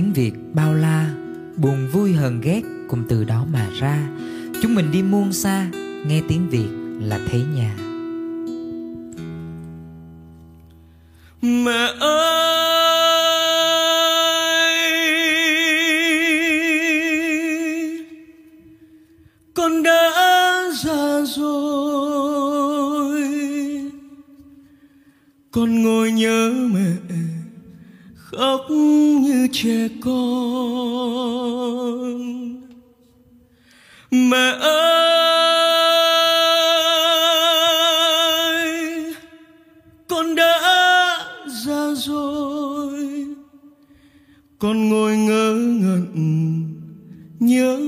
tiếng Việt bao la, Buồn vui hờn ghét cũng từ đó mà ra. Chúng mình đi muôn xa, Nghe tiếng Việt là thấy nhà. Mẹ ơi! Khóc như trẻ con. Mẹ ơi, Con đã già rồi. Con ngồi ngơ ngẩn, Nhớ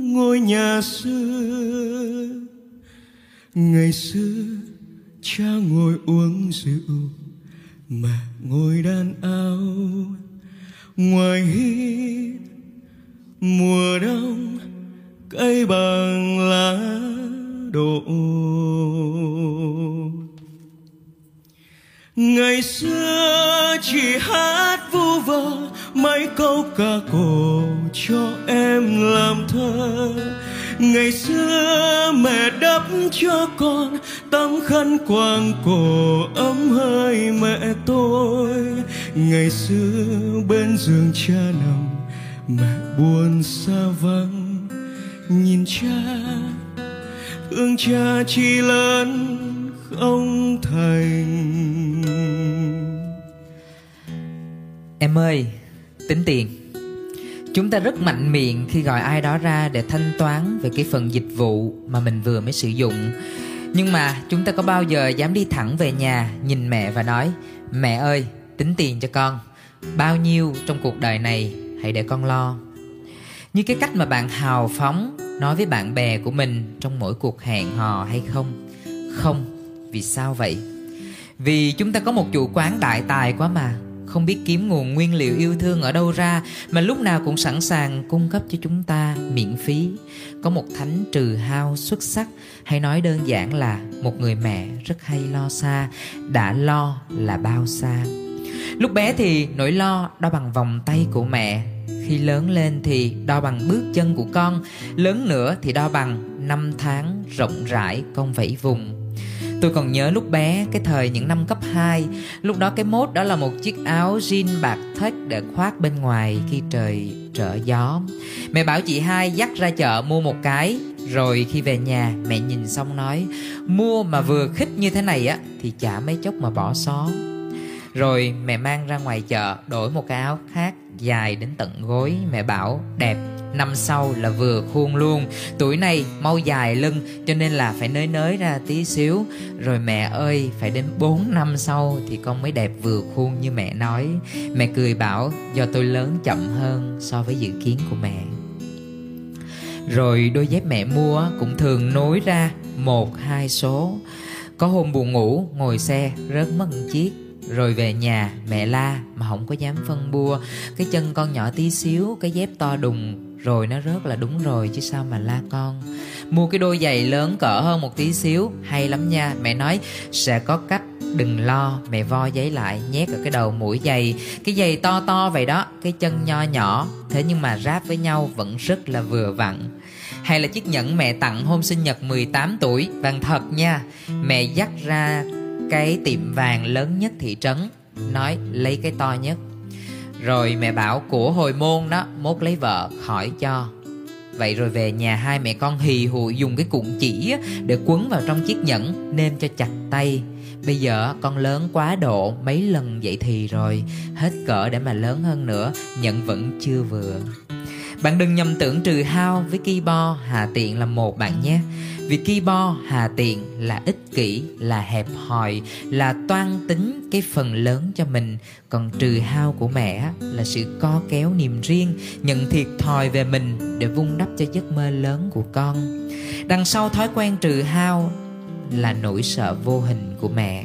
ngôi nhà xưa. Ngày xưa, cha ngồi uống rượu. Mẹ ngồi đàn áo. Ngoài hiên, mùa đông, cây bằng lá đổ. Ngày xưa chỉ hát vu vơ, mấy câu ca cổ cho em làm thơ ngày xưa mẹ đắp cho con tấm khăn quàng cổ ấm hơi mẹ tôi. Ngày xưa bên giường cha nằm mẹ buồn xa vắng. Nhìn cha thương cha chi lớn không thành. Em ơi, tính tiền. Chúng ta rất mạnh miệng khi gọi ai đó ra để thanh toán về cái phần dịch vụ mà mình vừa mới sử dụng. Nhưng mà chúng ta có bao giờ dám đi thẳng về nhà nhìn mẹ và nói Mẹ ơi, tính tiền cho con. Bao nhiêu trong cuộc đời này hãy để con lo. Như cái cách mà bạn hào phóng nói với bạn bè của mình trong mỗi cuộc hẹn hò hay không? Không, vì sao vậy? Vì chúng ta có một chủ quán đại tài quá mà. Không biết kiếm nguồn nguyên liệu yêu thương ở đâu ra, Mà lúc nào cũng sẵn sàng cung cấp cho chúng ta miễn phí. Có một thánh trừ hao xuất sắc, Hay nói đơn giản là một người mẹ rất hay lo xa, Đã lo là bao xa. Lúc bé thì nỗi lo đo bằng vòng tay của mẹ, Khi lớn lên thì đo bằng bước chân của con, Lớn nữa thì đo bằng năm tháng rộng rãi con vẫy vùng. Tôi còn nhớ lúc bé, cái thời những năm cấp 2 Lúc đó cái mốt đó là một chiếc áo jean bạc thách để khoác bên ngoài khi trời trở gió. Mẹ bảo chị hai dắt ra chợ mua một cái, Rồi khi về nhà, mẹ nhìn xong nói, Mua mà vừa khích như thế này á, thì chả mấy chốc mà bỏ xó Rồi mẹ mang ra ngoài chợ đổi một cái áo khác, dài đến tận gối. Mẹ bảo, đẹp năm sau là vừa khuôn luôn. Tuổi này mau dài lưng, cho nên là phải nới nới ra tí xíu. Rồi mẹ ơi, phải đến 4 năm sau thì con mới đẹp vừa khuôn như mẹ nói. Mẹ cười bảo, do tôi lớn chậm hơn so với dự kiến của mẹ. Rồi đôi dép mẹ mua cũng thường nối ra một, hai số. Có hôm buồn ngủ, ngồi xe, rớt mất một chiếc. Rồi về nhà, mẹ la mà không có dám phân bua. Cái chân con nhỏ tí xíu, cái dép to đùng rồi, nó rớt là đúng rồi, chứ sao mà la con. Mua cái đôi giày lớn cỡ hơn một tí xíu, hay lắm nha. Mẹ nói, sẽ có cách, đừng lo. Mẹ vo giấy lại, nhét ở cái đầu mũi giày. Cái giày to to vậy đó, cái chân nho nhỏ. Thế nhưng mà ráp với nhau vẫn rất là vừa vặn. Hay là chiếc nhẫn mẹ tặng hôm sinh nhật 18 tuổi. Vàng thật nha. Mẹ dắt ra cái tiệm vàng lớn nhất thị trấn, nói, lấy cái to nhất rồi mẹ bảo của hồi môn đó Mốt lấy vợ khỏi cho Vậy rồi về nhà hai mẹ con hì hụi dùng cái cuộn chỉ để quấn vào trong chiếc nhẫn nêm cho chặt tay. Bây giờ con lớn quá độ mấy lần vậy thì rồi, hết cỡ để mà lớn hơn nữa, nhận vẫn chưa vừa. Bạn đừng nhầm tưởng trừ hao với keyboard hà tiện là một bạn nhé. Vì keyboard hà tiện là ích kỷ, là hẹp hòi, là toan tính cái phần lớn cho mình. Còn trừ hao của mẹ là sự co kéo niềm riêng, nhận thiệt thòi về mình để vun đắp cho giấc mơ lớn của con. Đằng sau thói quen trừ hao là nỗi sợ vô hình của mẹ.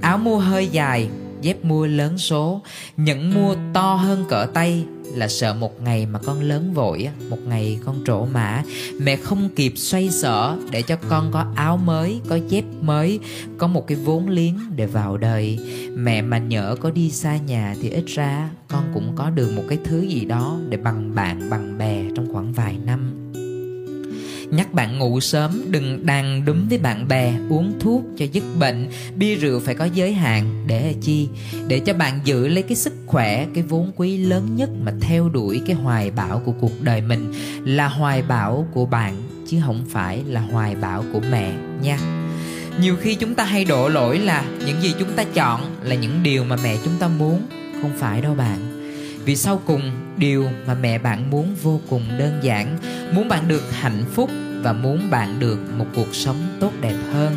Áo mua hơi dài, dép mua lớn số, nhẫn mua to hơn cỡ tay, là sợ một ngày mà con lớn vội một ngày con trổ mã. Mẹ không kịp xoay sở để cho con có áo mới, có dép mới, có một cái vốn liếng để vào đời. Mẹ mà nhỡ có đi xa nhà thì ít ra con cũng có được một cái thứ gì đó để bằng bạn, bằng bè trong khoảng vài năm. Nhắc bạn ngủ sớm, Đừng đàn đúng với bạn bè. Uống thuốc cho dứt bệnh. Bia rượu phải có giới hạn. Để chi? Để cho bạn giữ lấy cái sức khỏe, Cái vốn quý lớn nhất Mà theo đuổi cái hoài bão của cuộc đời mình. Là hoài bão của bạn, Chứ không phải là hoài bão của mẹ nha. Nhiều khi chúng ta hay đổ lỗi là những gì chúng ta chọn là những điều mà mẹ chúng ta muốn. Không phải đâu bạn. Vì sau cùng, điều mà mẹ bạn muốn vô cùng đơn giản muốn bạn được hạnh phúc và muốn bạn được một cuộc sống tốt đẹp hơn.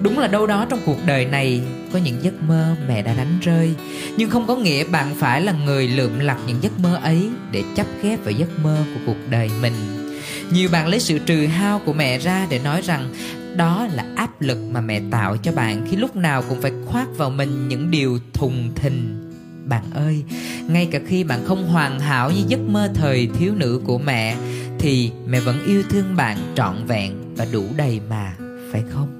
Đúng là đâu đó trong cuộc đời này có những giấc mơ mẹ đã đánh rơi, nhưng không có nghĩa bạn phải là người lượm lặt những giấc mơ ấy để chấp ghép vào giấc mơ của cuộc đời mình. Nhiều bạn lấy sự trừ hao của mẹ ra để nói rằng đó là áp lực mà mẹ tạo cho bạn khi lúc nào cũng phải khoác vào mình những điều thùng thình bạn ơi, ngay cả khi bạn không hoàn hảo như giấc mơ thời thiếu nữ của mẹ, thì mẹ vẫn yêu thương bạn trọn vẹn và đủ đầy mà, phải không?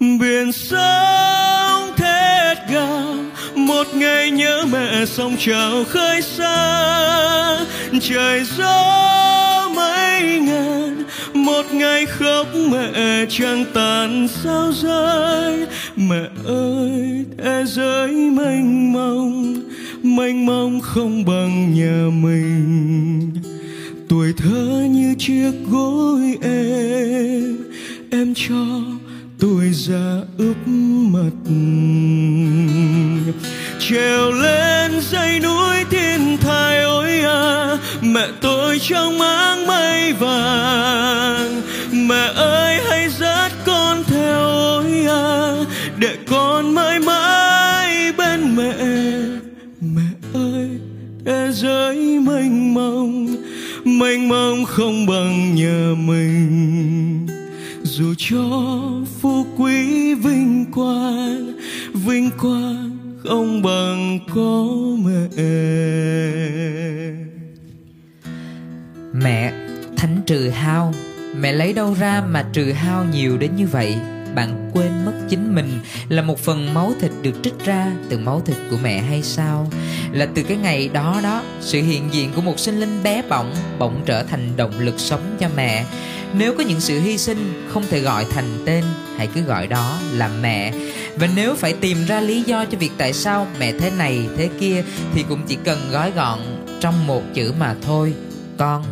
Biển sóng thét gào, một ngày nhớ mẹ sông trào khơi xa. Trời gió mây ngàn ngày khóc mẹ chẳng tàn sao rơi mẹ ơi, thế giới mênh mông mênh mông không bằng nhà mình. Tuổi thơ như chiếc gối em em cho tôi ra ướp mật trèo lên dây núi thiên thai ôi à mẹ tôi trong áng mây vàng. Thế giới mênh mông mênh mông không bằng nhà mình. Dù cho phú quý vinh quang vinh quang không bằng có mẹ. Mẹ, thánh trừ hao, mẹ lấy đâu ra mà trừ hao nhiều đến như vậy? Bạn quên mất chính mình là một phần máu thịt được trích ra từ máu thịt của mẹ hay sao? Là từ cái ngày đó đó, sự hiện diện của một sinh linh bé bỏng bỗng trở thành động lực sống cho mẹ. Nếu có những sự hy sinh không thể gọi thành tên, hãy cứ gọi đó là mẹ. Và nếu phải tìm ra lý do cho việc tại sao mẹ thế này, thế kia, thì cũng chỉ cần gói gọn trong một chữ mà thôi. Con,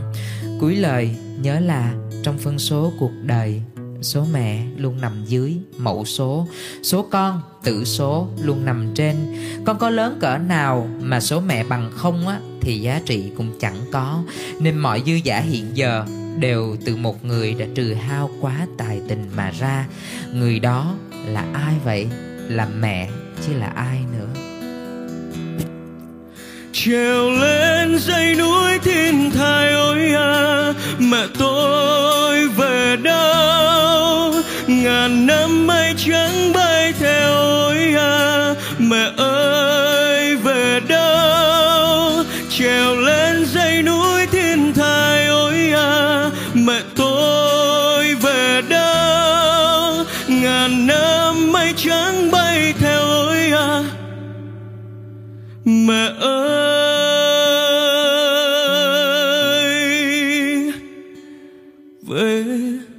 cuối lời, nhớ là trong phân số cuộc đời số mẹ luôn nằm dưới mẫu số. Số con, tử số, luôn nằm trên. Con có lớn cỡ nào mà số mẹ bằng không á, thì giá trị cũng chẳng có. Nên mọi dư giả hiện giờ đều từ một người đã trừ hao quá tài tình mà ra. Người đó là ai vậy? Là mẹ chứ là ai nữa? Trèo lên dãy núi thiên thai ôi à mẹ tôi về đâu ngàn năm mây trắng bay theo ôi à mẹ ơi, về đâu? Trèo lên dãy núi thiên thai ôi à mẹ tôi, về đâu? Ngàn năm mây trắng bay theo ôi à mẹ ơi, về đâu